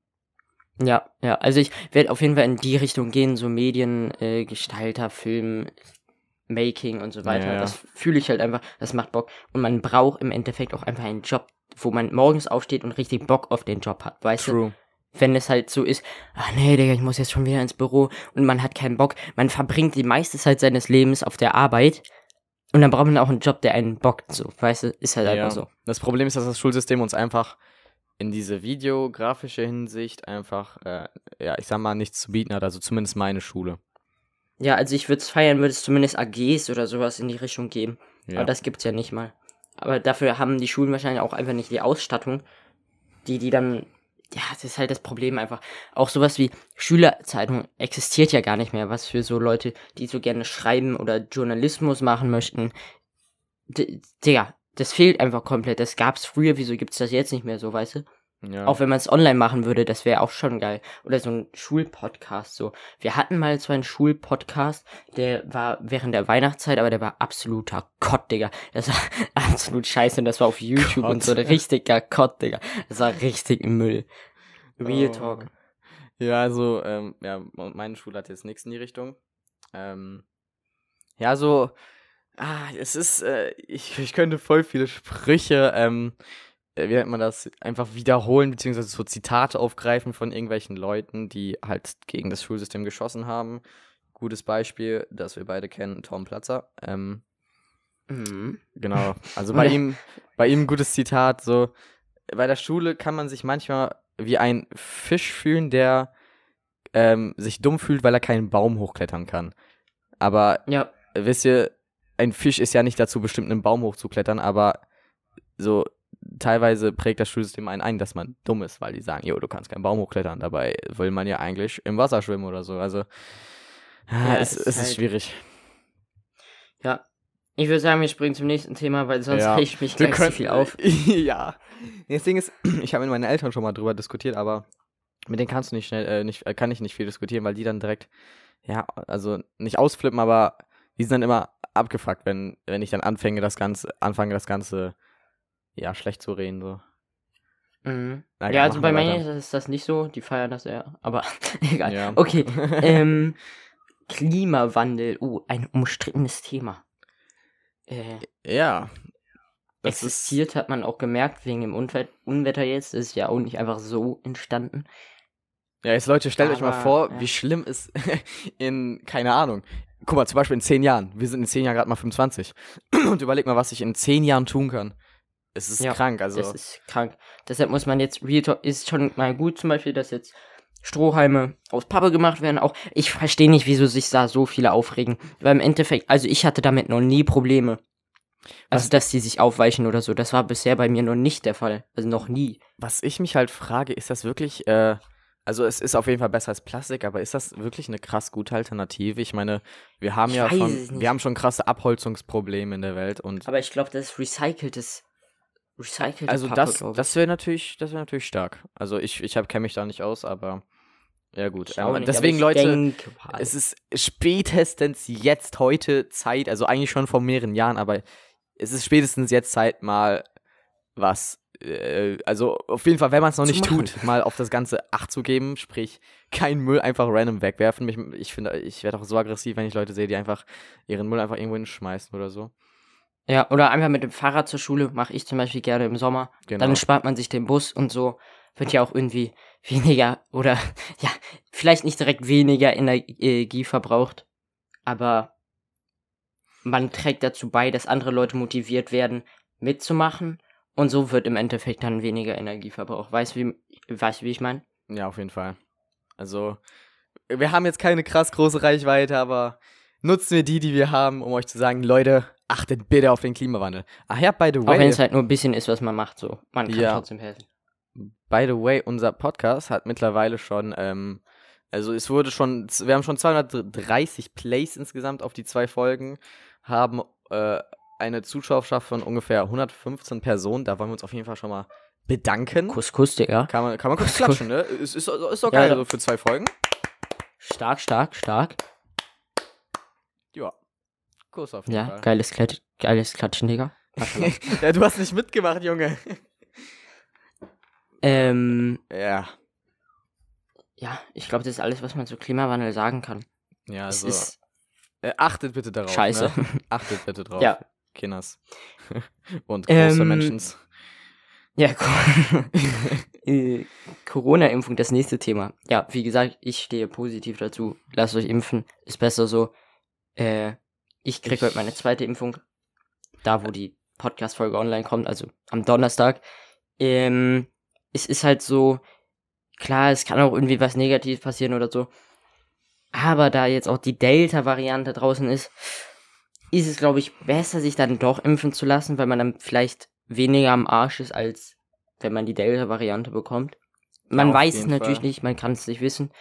Ja, ja, also ich werde auf jeden Fall in die Richtung gehen, so Mediengestalter, äh, Film, Making und so weiter. Ja. Das fühle ich halt einfach, das macht Bock. Und man braucht im Endeffekt auch einfach einen Job, wo man morgens aufsteht und richtig Bock auf den Job hat, weißt du? True. wenn es halt so ist, ach nee, Digga, ich muss jetzt schon wieder ins Büro und man hat keinen Bock. Man verbringt die meiste Zeit seines Lebens auf der Arbeit und dann braucht man auch einen Job, der einen bockt, so, weißt du, ist halt Ja. einfach so. Das Problem ist, dass das Schulsystem uns einfach in diese videografische Hinsicht einfach, äh, ja, ich sag mal, nichts zu bieten hat. Also zumindest meine Schule. Ja, also ich würde es feiern, würde es zumindest AGs oder sowas in die Richtung geben. Ja. Aber das gibt's ja nicht mal. Aber dafür haben die Schulen wahrscheinlich auch einfach nicht die Ausstattung, die die dann ja, das ist halt das Problem einfach. Auch sowas wie Schülerzeitung existiert ja gar nicht mehr, was für so Leute, die so gerne schreiben oder Journalismus machen möchten. D Digga, das fehlt einfach komplett. Das gab's früher, wieso gibt's das jetzt nicht mehr so, weißt du? Ja. Auch wenn man es online machen würde, das wäre auch schon geil. Oder so ein Schulpodcast so. Wir hatten mal so einen Schulpodcast, der war während der Weihnachtszeit, aber der war absoluter Kott, Digga. Das war absolut scheiße und das war auf YouTube Kott. und so richtiger Kott, Digga. Das war richtig Müll. Real Oh. Talk. Ja, also, ähm, ja, meine Schule hat jetzt nichts in die Richtung. Ähm, ja, so, ah, es ist, äh, ich, ich könnte voll viele Sprüche, ähm, äh, wie nennt man das, einfach wiederholen, beziehungsweise so Zitate aufgreifen von irgendwelchen Leuten, die halt gegen das Schulsystem geschossen haben. Gutes Beispiel, das wir beide kennen, Tom Platzer. Ähm, Mhm. Genau. Also bei ihm, bei ihm ein gutes Zitat, so, bei der Schule kann man sich manchmal wie ein Fisch fühlen, der ähm, sich dumm fühlt, weil er keinen Baum hochklettern kann. Aber Ja, äh, wisst ihr, ein Fisch ist ja nicht dazu bestimmt, einen Baum hochzuklettern, aber so teilweise prägt das Schulsystem einen ein, dass man dumm ist, weil die sagen, jo, du kannst keinen Baum hochklettern. Dabei will man ja eigentlich im Wasser schwimmen oder so. Also Ja, es, ist es ist halt- schwierig. ja. Ich würde sagen, wir springen zum nächsten Thema, weil sonst Ja. ich mich gleich zu viel auf. ja. Das Ding ist, ich habe mit meinen Eltern schon mal drüber diskutiert, aber mit denen kannst du nicht schnell, äh, nicht, äh, kann ich nicht viel diskutieren, weil die dann direkt, ja, also nicht ausflippen, aber die sind dann immer abgefuckt, wenn, wenn ich dann anfange, das Ganze, anfange, das Ganze, ja, schlecht zu reden, so. Mhm. Na, Ja, also bei manchen ist das nicht so, die feiern das eher, aber egal. Ja. Okay, ähm, Klimawandel, oh, ein umstrittenes Thema. Äh, Ja. Das ist, existiert, hat man auch gemerkt, wegen dem Unwe Unwetter jetzt, ist ja auch nicht einfach so entstanden. ja, jetzt Leute, stellt euch mal Aber, vor, ja. wie schlimm es in, keine Ahnung, guck mal, zum Beispiel in zehn Jahren, wir sind in zehn Jahren gerade mal 25 und überleg mal, was ich in zehn Jahren tun kann. Es ist Ja, krank, also. Das ist krank. Deshalb muss man jetzt, Real Talk, ist schon mal gut zum Beispiel, dass jetzt Strohhalme aus Pappe gemacht werden. Auch ich verstehe nicht, wieso sich da so viele aufregen. Weil im Endeffekt, also ich hatte damit noch nie Probleme. Also, Was- dass die sich aufweichen oder so. Das war bisher bei mir noch nicht der Fall. Also noch nie. Was ich mich halt frage, ist das wirklich, äh, also es ist auf jeden Fall besser als Plastik, aber ist das wirklich eine krass gute Alternative? Ich meine, wir haben Ich ja schon, wir haben schon krasse Abholzungsprobleme in der Welt und Aber ich glaube, das ist recyceltes. Recycelte also Pappe, das, das wäre natürlich, das wäre natürlich stark. Also ich, ich kenne mich da nicht aus, aber ja gut. Aber nicht, deswegen aber ich Leute, mal. es ist spätestens jetzt heute Zeit, also eigentlich schon vor mehreren Jahren, aber es ist spätestens jetzt Zeit mal was. äh, Also auf jeden Fall, wenn man es noch nicht machen. tut, mal auf das Ganze Acht zu geben, sprich keinen Müll einfach random wegwerfen. Mich, ich finde, ich werde auch so aggressiv, wenn ich Leute sehe, die einfach ihren Müll einfach irgendwo hinschmeißen oder so. Ja, oder einfach mit dem Fahrrad zur Schule, mache ich zum Beispiel gerne im Sommer. Genau. Dann spart man sich den Bus und so. Wird ja auch irgendwie weniger oder ja, vielleicht nicht direkt weniger Energie verbraucht, aber man trägt dazu bei, dass andere Leute motiviert werden, mitzumachen und so wird im Endeffekt dann weniger Energie verbraucht. Weißt du, wie, weißt, du, wie ich meine? Ja, auf jeden Fall. Also, wir haben jetzt keine krass große Reichweite, aber nutzen wir die, die wir haben, um euch zu sagen, Leute, achtet bitte auf den Klimawandel. Ach ja, by the Auch wenn way, es halt nur ein bisschen ist, was man macht, so. Man kann Ja. trotzdem helfen. by the way, unser Podcast hat mittlerweile schon, ähm, also es wurde schon, wir haben schon 230 Plays insgesamt auf die zwei Folgen, haben äh, eine Zuschauerschaft von ungefähr 115 Personen. Da wollen wir uns auf jeden Fall schon mal bedanken. Kuss, Kuss, Digga. Kann man, kann man kurz Kuss, Kuss. klatschen, ne? Ist, ist, ist doch Ja, geil, ja. so für zwei Folgen. Stark, stark, stark. Ja. Kuss auf jeden Ja, Fall. geiles, Klat geiles Klatschen, Digga. ja, du hast nicht mitgemacht, Junge. ähm, Ja. ja, ich glaube, das ist alles, was man zu Klimawandel sagen kann. Ja, es also. ist Äh, achtet bitte darauf. scheiße. Ne? Achtet bitte drauf. Ja. Kinders. Und große Ähm, Menschens. Ja, äh, Corona-Impfung, das nächste Thema. Ja, wie gesagt, ich stehe positiv dazu. Lasst euch impfen, ist besser so. Äh, ich krieg Ich- heute meine zweite Impfung. Da, wo die Podcast-Folge online kommt, also am Donnerstag. Ähm, es ist halt so, klar, es kann auch irgendwie was Negatives passieren oder so. Aber da jetzt auch die Delta-Variante draußen ist, ist es, glaube ich, besser, sich dann doch impfen zu lassen, weil man dann vielleicht weniger am Arsch ist, als wenn man die Delta-Variante bekommt. Man auf weiß es natürlich Fall. nicht, man kann es nicht wissen.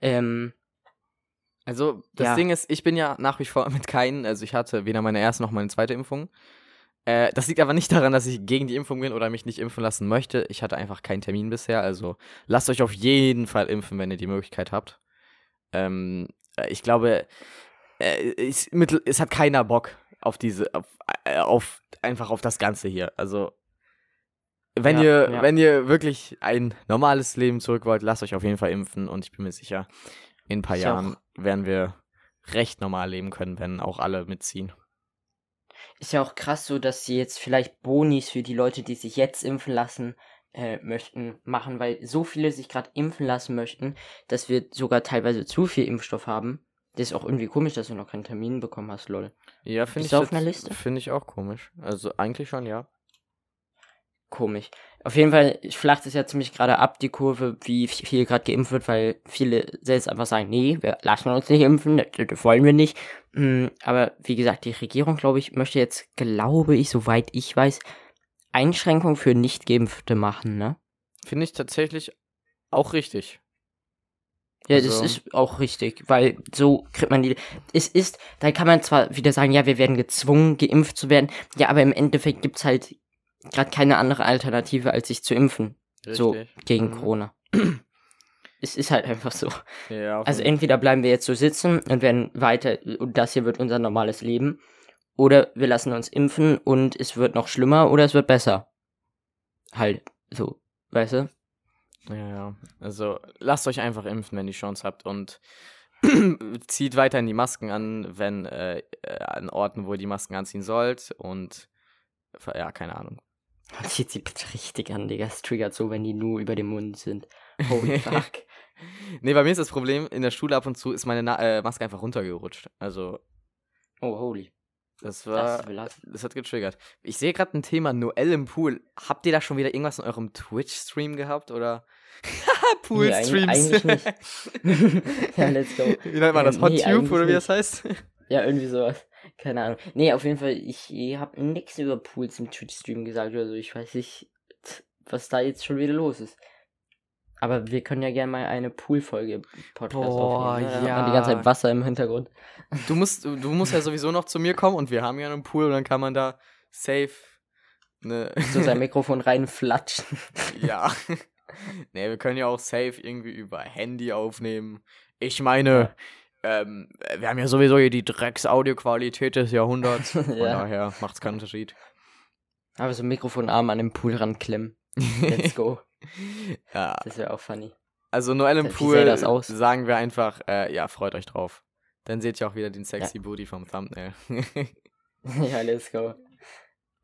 Ähm, Also, das ja. Ding ist, ich bin ja nach wie vor mit keinen, also ich hatte weder meine erste noch meine zweite Impfung. Äh, das liegt aber nicht daran, dass ich gegen die Impfung bin oder mich nicht impfen lassen möchte. Ich hatte einfach keinen Termin bisher. Also lasst euch auf jeden Fall impfen, wenn ihr die Möglichkeit habt. Ähm, äh, ich glaube, äh, es, mittel, es hat keiner Bock auf diese, auf, äh, auf einfach auf das Ganze hier. Also wenn Ja, ihr, ja. wenn ihr wirklich ein normales Leben zurück wollt, lasst euch auf jeden Fall impfen und ich bin mir sicher, in ein paar Ist Jahren auch- werden wir recht normal leben können, wenn auch alle mitziehen. ist ja auch krass so, dass sie jetzt vielleicht Bonis für die Leute, die sich jetzt impfen lassen, äh, möchten, machen, weil so viele sich gerade impfen lassen möchten, dass wir sogar teilweise zu viel Impfstoff haben. Das ist auch irgendwie komisch, dass du noch keinen Termin bekommen hast, lol. Ja, finde Bist ich du auf einer Liste? Finde ich auch komisch. Also eigentlich schon, ja. Komisch. Auf jeden Fall flacht es ja ziemlich gerade ab, die Kurve, wie viel gerade geimpft wird, weil viele selbst einfach sagen, nee, wir lassen uns nicht impfen, das, wollen wir nicht. Mm, Aber wie gesagt, die Regierung, glaube ich, möchte jetzt, glaube ich, soweit ich weiß, Einschränkungen für Nicht-Geimpfte machen, ne? Finde ich tatsächlich auch richtig. Ja, Also- das ist auch richtig, weil so kriegt man die. Es ist, da kann man zwar wieder sagen, ja, wir werden gezwungen, geimpft zu werden, ja, aber im Endeffekt gibt's halt gerade keine andere Alternative, als sich zu impfen. So Richtig. gegen Mhm. Corona. es ist halt einfach so. Ja, Also entweder bleiben wir jetzt so sitzen und werden weiter, und das hier wird unser normales Leben, oder wir lassen uns impfen und es wird noch schlimmer oder es wird besser. Halt, so, weißt du? Ja, ja. Also lasst euch einfach impfen, wenn ihr die Chance habt und zieht weiterhin die Masken an, wenn äh, an Orten, wo ihr die Masken anziehen sollt und ja, keine Ahnung. Zieht sie bitte richtig an, Digga. Es triggert so, wenn die nur über dem Mund sind. Holy fuck. nee, bei mir ist das Problem, in der Schule ab und zu ist meine Na äh, Maske einfach runtergerutscht. Also, Oh, holy. das Das war. belastend. Das hat getriggert. Ich sehe gerade ein Thema Noel im Pool. Habt ihr da schon wieder irgendwas in eurem Twitch-Stream gehabt oder? Nee, eigentlich- Pool-Streams. eigentlich nicht. ja, let's go. Wie nennt man das? Ähm, Hot nee, Tube oder wie das heißt? Ja, irgendwie sowas. Keine Ahnung. Nee, auf jeden Fall, ich, ich habe nichts über Pools im Twitch-Stream gesagt oder so. Ich weiß nicht, was da jetzt schon wieder los ist. Aber wir können ja gerne mal eine Pool-Folge Podcast Boah, aufnehmen. ne? Ja. man die ganze Zeit Wasser im Hintergrund. Du musst, du du musst ja sowieso noch zu mir kommen und wir haben ja einen Pool und dann kann man da safe ne. So sein Mikrofon reinflatschen. ja. nee, wir können ja auch safe irgendwie über Handy aufnehmen. Ich meine, ähm, wir haben ja sowieso hier die Drecks-Audioqualität des Jahrhunderts. Von Ja. daher macht's keinen Unterschied. Aber so Mikrofonarm an den Pool ranklemmen. Let's go. ja, Das wäre auch funny. also Noel im Pool sagen wir einfach, äh, ja, freut euch drauf. Dann seht ihr auch wieder den sexy Booty vom Thumbnail. ja, let's go.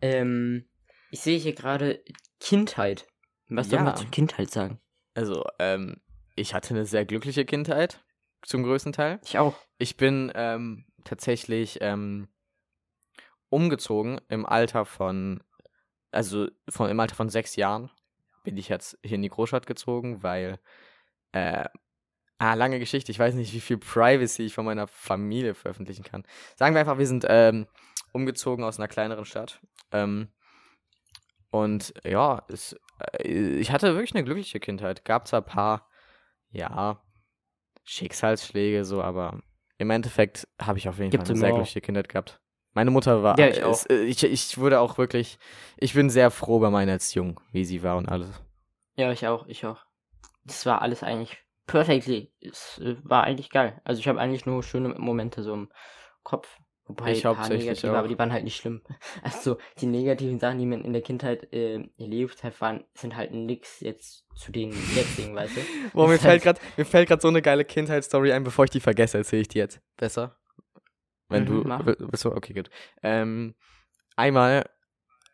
Ähm, ich sehe hier gerade Kindheit. Was soll Ja. man zur Kindheit sagen? also, ähm, ich hatte eine sehr glückliche Kindheit, zum größten Teil. Ich auch. Ich bin ähm, tatsächlich ähm, umgezogen im Alter von, also von, im Alter von sechs Jahren bin ich jetzt hier in die Großstadt gezogen, weil, äh, ah, lange Geschichte, ich weiß nicht, wie viel Privacy ich von meiner Familie veröffentlichen kann. Sagen wir einfach, wir sind ähm, umgezogen aus einer kleineren Stadt. Ähm, und ja, es, äh, ich hatte wirklich eine glückliche Kindheit. Gab zwar ein paar, ja, Schicksalsschläge, so, aber im Endeffekt habe ich auf jeden Gibt's Fall eine sehr glückliche Kindheit gehabt. Meine Mutter war, Ja, ich es, äh, ich, ich wurde auch wirklich, ich bin sehr froh bei meiner Erziehung, wie sie war und alles. Ja, ich auch, ich auch. Das war alles eigentlich perfectly. Es äh, war eigentlich geil. Also ich habe eigentlich nur schöne Momente so im Kopf. Wobei Ich hauptsächlich negative, auch. aber die waren halt nicht schlimm. Also die negativen Sachen, die man in der Kindheit äh, erlebt hat, waren, sind halt nix jetzt zu den jetzigen, weißt du? Boah, mir Ist fällt halt- gerade mir fällt gerade so eine geile Kindheitsstory ein, bevor ich die vergesse, erzähle ich die jetzt. Besser? Wenn Mhm, du mach. bist du okay, gut. Ähm, einmal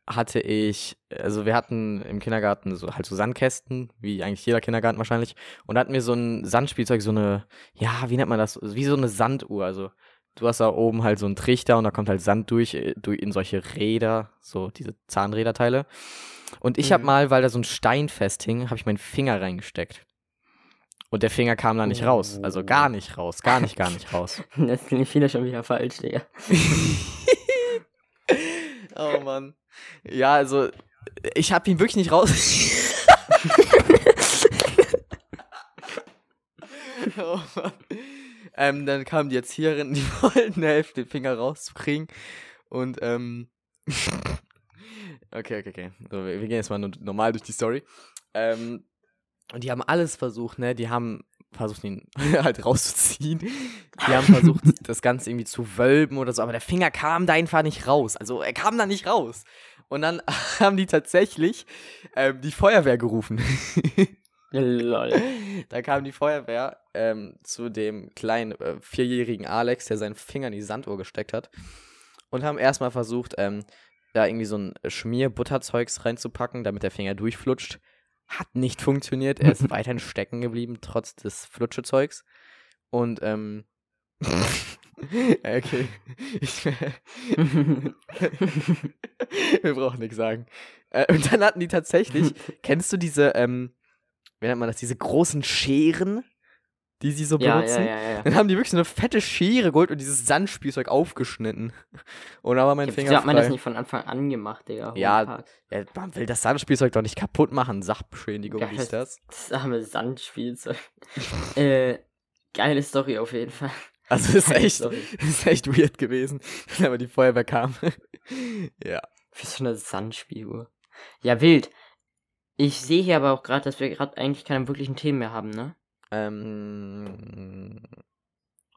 hatte ich, also wir hatten im Kindergarten so halt so Sandkästen, wie eigentlich jeder Kindergarten wahrscheinlich, und da hatten wir so ein Sandspielzeug, so eine, ja, wie nennt man das? Wie so eine Sanduhr, also du hast da oben halt so einen Trichter und da kommt halt Sand durch, äh, durch in solche Räder, so diese Zahnräderteile. Und ich habe Mhm. mal, weil da so ein Stein festhing, habe ich meinen Finger reingesteckt. Und der Finger kam da nicht raus. Also gar nicht raus. Gar nicht, gar nicht raus. Das klingt viele schon wieder falsch, Digga. oh Mann. Ja, also ich habe ihn wirklich nicht raus. oh Mann. Ähm, dann kamen die Erzieherinnen, die wollten helfen, den Finger rauszukriegen. Und ähm. okay, okay, okay. So, wir, wir gehen jetzt mal no- normal durch die Story. Ähm, und die haben alles versucht, ne? Die haben versucht, ihn halt rauszuziehen. Die haben versucht, das Ganze irgendwie zu wölben oder so, aber der Finger kam da einfach nicht raus. Also er kam da nicht raus. Und dann haben die tatsächlich ähm, die Feuerwehr gerufen. Lol. da kam die Feuerwehr ähm, zu dem kleinen äh, vierjährigen Alex, der seinen Finger in die Sanduhr gesteckt hat. Und haben erstmal versucht, ähm, da irgendwie so ein Schmierbutterzeugs reinzupacken, damit der Finger durchflutscht. Hat nicht funktioniert. Er ist weiterhin stecken geblieben, trotz des Flutschezeugs. Und, ähm. okay. Ich, wir brauchen nichts sagen. Äh, und dann hatten die tatsächlich, kennst du diese, ähm, wie nennt man das, diese großen Scheren, die sie so ja, ja, benutzen? ja, ja. Dann haben die wirklich so eine fette Schere geholt und dieses Sandspielzeug aufgeschnitten. Und da war mein Ja, Finger Wieso hat man das nicht von Anfang an gemacht, Digga? Ja. Ja, man will das Sandspielzeug doch nicht kaputt machen. Sachbeschädigung, Ja, wie ist das? Das arme Sandspielzeug. äh, geile Story auf jeden Fall. Also ist echt, ist echt weird gewesen, wenn aber die Feuerwehr kam. ja. Für so eine Sandspieluhr. Ja, wild. Ich sehe hier aber auch gerade, dass wir gerade eigentlich keine wirklichen Themen mehr haben, ne? Ähm,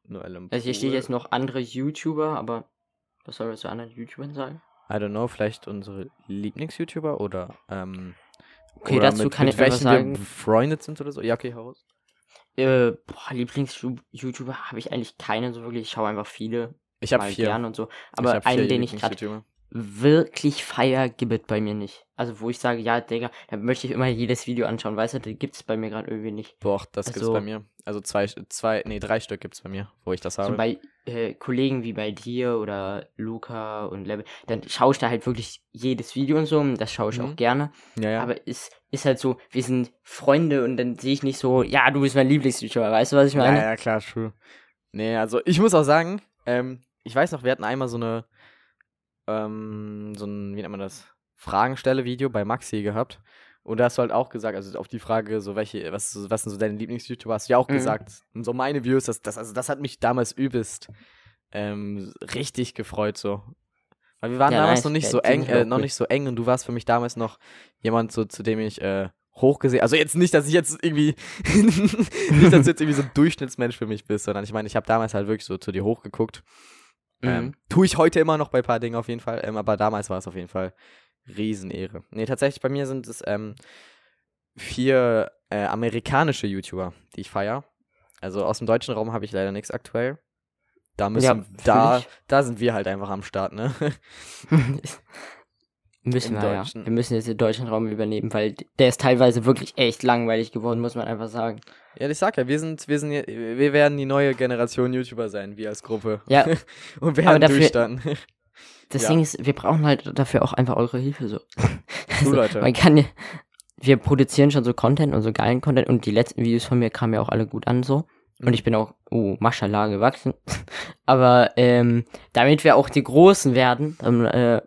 Noel im Also hier steht jetzt noch andere YouTuber, aber was soll man zu anderen YouTubern sagen? I don't know, vielleicht unsere Lieblings-YouTuber oder, ähm, Okay, oder dazu mit, kann mit ich welchen sagen- wir befreundet sind oder so. Ja, okay, hau raus. Äh, boah, Lieblings-YouTuber habe ich eigentlich keinen so wirklich. Ich schaue einfach viele Ich habe vier. gern und so. Aber hab vier einen, den ich gerade. Wirklich feier, gibt es bei mir nicht. Also wo ich sage, ja, Digga, da möchte ich immer jedes Video anschauen, weißt du, die gibt es bei mir gerade irgendwie nicht. Doch, das gibt's Also- bei mir. Also zwei, zwei, nee, drei Stück gibt's bei mir, wo ich das habe. So bei äh, Kollegen wie bei dir oder Luca und Level, dann schaue ich da halt wirklich jedes Video und so, und das schaue ich Mhm. auch gerne. ja, ja. Aber es ist halt so, wir sind Freunde und dann sehe ich nicht so, ja, du bist mein Lieblings-YouTuber, weißt du, was ich meine? Ja, ja, klar, true. Nee, also ich muss auch sagen, ähm, ich weiß noch, wir hatten einmal so eine, ähm, so ein, wie nennt man das, Fragenstelle-Video bei Maxi gehabt. Und da hast du halt auch gesagt, also auf die Frage, so welche, was, was sind so deine Lieblings-YouTuber, hast du ja auch Mhm. gesagt, so meine Views, das, das, also das hat mich damals übelst ähm, richtig gefreut, so. Weil wir waren Ja, damals nice. noch nicht so eng, äh, noch nicht so eng und du warst für mich damals noch jemand, so, zu dem ich äh, hochgesehen, also jetzt nicht, dass ich jetzt irgendwie, nicht, dass du jetzt irgendwie so ein Durchschnittsmensch für mich bist, sondern ich meine, ich habe damals halt wirklich so zu dir hochgeguckt. Ähm, Mhm. tue ich heute immer noch bei ein paar Dingen auf jeden Fall, ähm, aber damals war es auf jeden Fall Riesenehre. Nee, tatsächlich bei mir sind es ähm, vier äh, amerikanische YouTuber, die ich feiere. Also aus dem deutschen Raum habe ich leider nichts aktuell. Da müssen, Ja, da, da sind wir halt einfach am Start, ne? müssen Im wir Deutschen. ja. Wir müssen jetzt den deutschen Raum übernehmen, weil der ist teilweise wirklich echt langweilig geworden, muss man einfach sagen. ja, ich sag ja, wir sind, wir sind, wir werden die neue Generation YouTuber sein, wir als Gruppe. Ja, Und werden dafür- durchstarten. das Ja. Ding ist, wir brauchen halt dafür auch einfach eure Hilfe so. Also, Leute. Man kann ja, wir produzieren schon so Content und so geilen Content und die letzten Videos von mir kamen ja auch alle gut an so. Und Mhm. ich bin auch, oh, Maschallah gewachsen. Aber ähm, damit wir auch die Großen werden, dann, äh,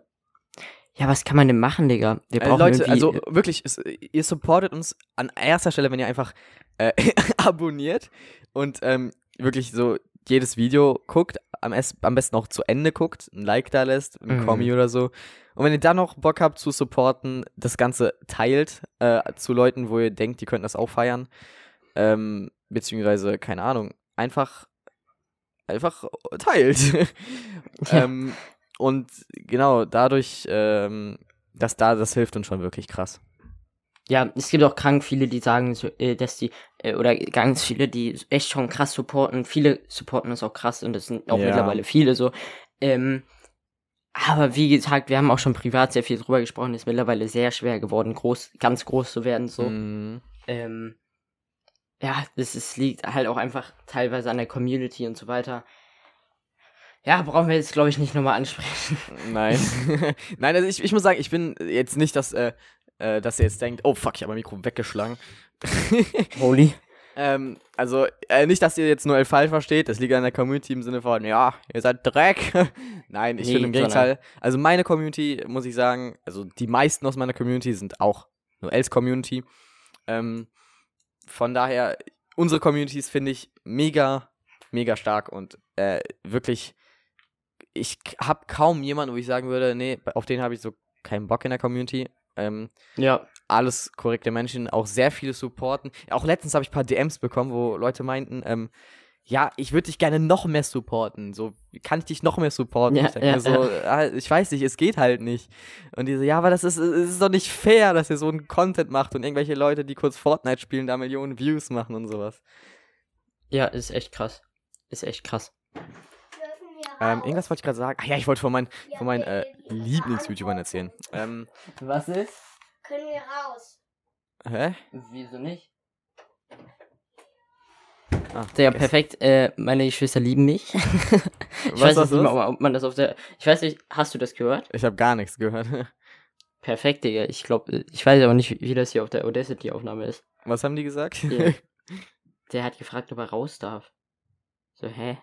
ja, was kann man denn machen, Digga? Wir Äh, brauchen Leute, irgendwie, also wirklich, es, ihr supportet uns an erster Stelle, wenn ihr einfach äh, abonniert und ähm, wirklich so jedes Video guckt, am, am besten auch zu Ende guckt, ein Like da lässt, ein Mhm. Kommi oder so. Und wenn ihr dann noch Bock habt zu supporten, das Ganze teilt äh, zu Leuten, wo ihr denkt, die könnten das auch feiern. Ähm, beziehungsweise, keine Ahnung, einfach, einfach teilt. Ja. ähm, und genau, dadurch, ähm, das da, das hilft uns schon wirklich krass. Ja, es gibt auch krank viele, die sagen, äh, dass die, äh, oder ganz viele, die echt schon krass supporten. Viele supporten uns auch krass und das sind auch Ja. mittlerweile viele so. Ähm, aber wie gesagt, wir haben auch schon privat sehr viel drüber gesprochen, ist mittlerweile sehr schwer geworden, groß, ganz groß zu werden, so. Mhm. Ähm, ja, das ist, liegt halt auch einfach teilweise an der Community und so weiter. Ja, brauchen wir jetzt, glaube ich, nicht nochmal ansprechen. Nein. Nein, also ich, ich muss sagen, ich bin jetzt nicht, dass, äh, äh, dass ihr jetzt denkt, oh fuck, ich habe mein Mikro weggeschlagen. Holy. ähm, also, äh, nicht, dass ihr jetzt nur falsch versteht, das liegt an der Community im Sinne von, ja, ihr seid Dreck. Nein, ich Nee, finde im Gegenteil. Also meine Community, muss ich sagen, also die meisten aus meiner Community sind auch nur Els Community. Ähm, von daher, unsere Communities finde ich mega, mega stark und äh, wirklich, ich habe kaum jemanden, wo ich sagen würde, nee, auf den habe ich so keinen Bock in der Community. Ähm, Ja, alles korrekte Menschen, auch sehr viele supporten. Auch letztens habe ich ein paar DMs bekommen, wo Leute meinten, ähm, ja, ich würde dich gerne noch mehr supporten. So, kann ich dich noch mehr supporten? Ja, ich denke ja, so, ah, ich weiß nicht, es geht halt nicht. Und die so, ja, aber das ist, es ist doch nicht fair, dass ihr so einen Content macht und irgendwelche Leute, die kurz Fortnite spielen, da Millionen Views machen und sowas. ja, ist echt krass. Ist echt krass. Ähm, irgendwas wollte ich gerade sagen. Ach ja, ich wollte von meinen, von meinen äh, Lieblings-YouTubern erzählen. Ähm, Was ist? Können wir raus? hä? Wieso nicht? Ah, Ja, perfekt. Äh, meine Geschwister lieben mich. ich Was weiß jetzt nicht mal, ob man das auf der. Ich weiß nicht, hast du das gehört? Ich habe gar nichts gehört. Perfekt, Digga. Ich glaube, ich weiß aber nicht, wie das hier auf der Audacity-Aufnahme ist. Was haben die gesagt? Ja. Der hat gefragt, ob er raus darf. So, hä?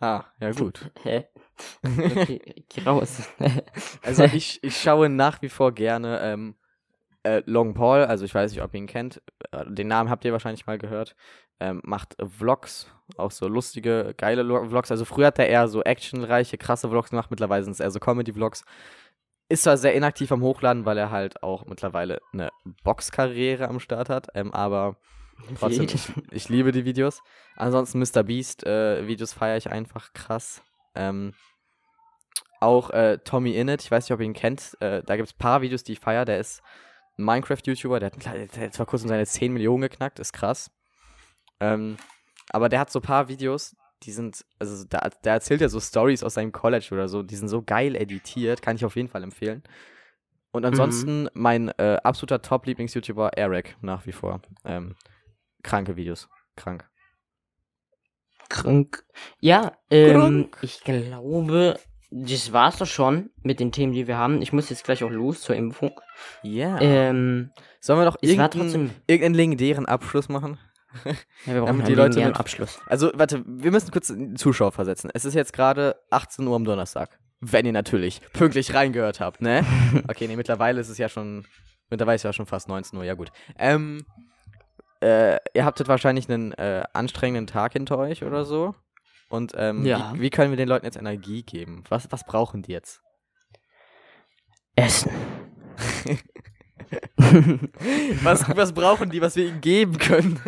Ah, ja gut. Hä? Okay, geh raus. Also ich, ich schaue nach wie vor gerne ähm, äh, Long Paul, also ich weiß nicht, ob ihr ihn kennt. Äh, Den Namen habt ihr wahrscheinlich mal gehört. Ähm, macht Vlogs, auch so lustige, geile Lo- Vlogs. Also früher hat er eher so actionreiche, krasse Vlogs gemacht, mittlerweile sind es eher so Comedy-Vlogs. Ist zwar sehr inaktiv am Hochladen, weil er halt auch mittlerweile eine Boxkarriere am Start hat, ähm, aber trotzdem, ich, ich liebe die Videos. Ansonsten Mr. Beast äh, Videos feiere ich einfach krass. Ähm, auch äh, Tommy Innit, ich weiß nicht, ob ihr ihn kennt. Äh, da gibt es ein paar Videos, die ich feiere. Der ist ein Minecraft-YouTuber, der hat, der hat zwar kurz um seine 10 Millionen geknackt, ist krass. Ähm, aber der hat so ein paar Videos, die sind, also da, der erzählt ja so Stories aus seinem College oder so, die sind so geil editiert, kann ich auf jeden Fall empfehlen. Und ansonsten mein äh, absoluter Top-Lieblings-YouTuber Eric nach wie vor. Ähm, kranke Videos. Krank. Krank. Ja, ähm, Krank. ich glaube, das war's doch schon mit den Themen, die wir haben. Ich muss jetzt gleich auch los zur Impfung. Ja. Ähm, Sollen wir es war irgendeinen, trotzdem. irgendeinen legendären Abschluss machen? Ja, wir brauchen die Leute einen mit- Abschluss. Also, warte, wir müssen kurz die Zuschauer versetzen. Es ist jetzt gerade 18 Uhr am Donnerstag. Wenn ihr natürlich pünktlich reingehört habt, ne? Okay, nee, mittlerweile ist es ja schon. Mittlerweile ist ja schon fast 19 Uhr, ja gut. Ähm, äh, ihr habt jetzt wahrscheinlich einen äh, anstrengenden Tag hinter euch oder so. Und ähm, Ja. wie, wie können wir den Leuten jetzt Energie geben? Was, was brauchen die jetzt? Essen. Was, was brauchen die, was wir ihnen geben können?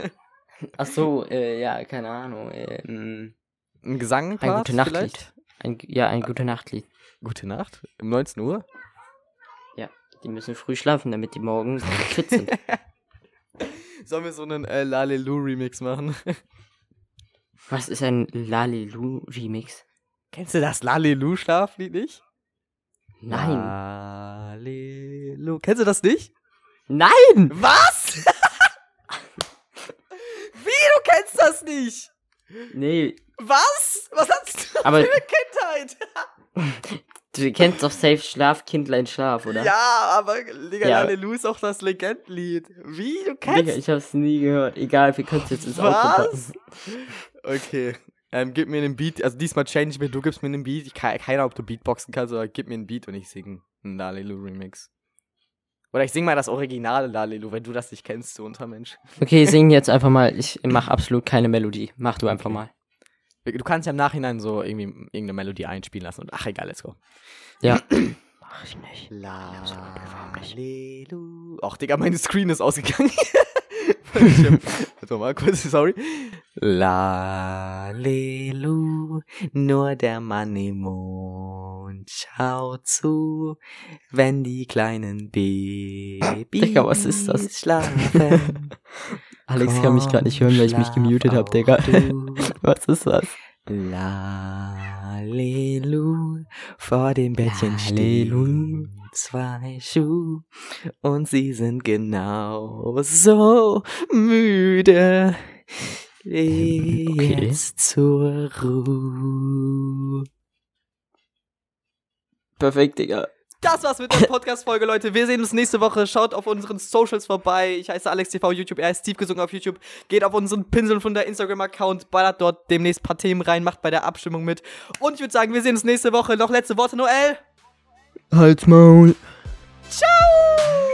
Ach so, äh, ja, keine Ahnung. Ähm, Ein Gesang? ein gute Nachtlied. Ein, ja, ein gute Nachtlied. Gute Nacht? Um 19 Uhr? Ja, die müssen früh schlafen, damit die morgen fit sind. Sollen wir so einen äh, Lalelu-Remix machen? Was ist ein Lalelu-Remix? Kennst du das Lalelu-Schlaflied nicht? Nein. Lalelu. Kennst du das nicht? Nein! Was? Wie, du kennst das nicht? Nee, Was? Was hast du Aber- für eine Kindheit? du kennst doch Safe Schlaf, Kindlein Schlaf, oder? Ja, aber Digga, Ja. Lalelu ist auch das Legendlied. Wie, du Digga, kennst ich hab's nie gehört. Egal, wir können es jetzt ins Auto packen. Was? Okay. Ähm, gib mir einen Beat. Also diesmal change ich mir, du gibst mir einen Beat. Ich kann keine Ahnung, ob du Beatboxen kannst, aber gib mir einen Beat und ich singe einen Lalelu-Remix. Oder ich sing mal das originale Lalelu, wenn du das nicht kennst, du Untermensch. Okay, sing jetzt einfach mal. Ich mach absolut keine Melodie. Mach du einfach Okay. mal. Du kannst ja im Nachhinein so irgendwie irgendeine Melodie einspielen lassen und ach egal, let's go. Ja. Mach ich nicht. Lalelu. Ach, Digga, mein Screen ist ausgegangen. Warte mal kurz, sorry. Lalelu, nur der Mann im Mond schaut zu, wenn die kleinen Babys Digga, was ist das? schlafen. Alex kann mich gerade nicht hören, weil ich mich gemutet habe, Digga. Was ist das? Lalelu, vor dem Bettchen Lalelu. stehen zwei Schuhe und sie sind genau so müde. Geh Okay. Jetzt zur Ruhe. Perfekt, Digga. Das war's mit der Podcast-Folge, Leute. Wir sehen uns nächste Woche. Schaut auf unseren Socials vorbei. Ich heiße AlexTV YouTube, er heißt Steve gesungen auf YouTube. Geht auf unseren Pinsel von der Instagram-Account, ballert dort demnächst ein paar Themen rein, macht bei der Abstimmung mit. Und ich würde sagen, wir sehen uns nächste Woche. Noch letzte Worte, Noel. Halt's Maul. Ciao!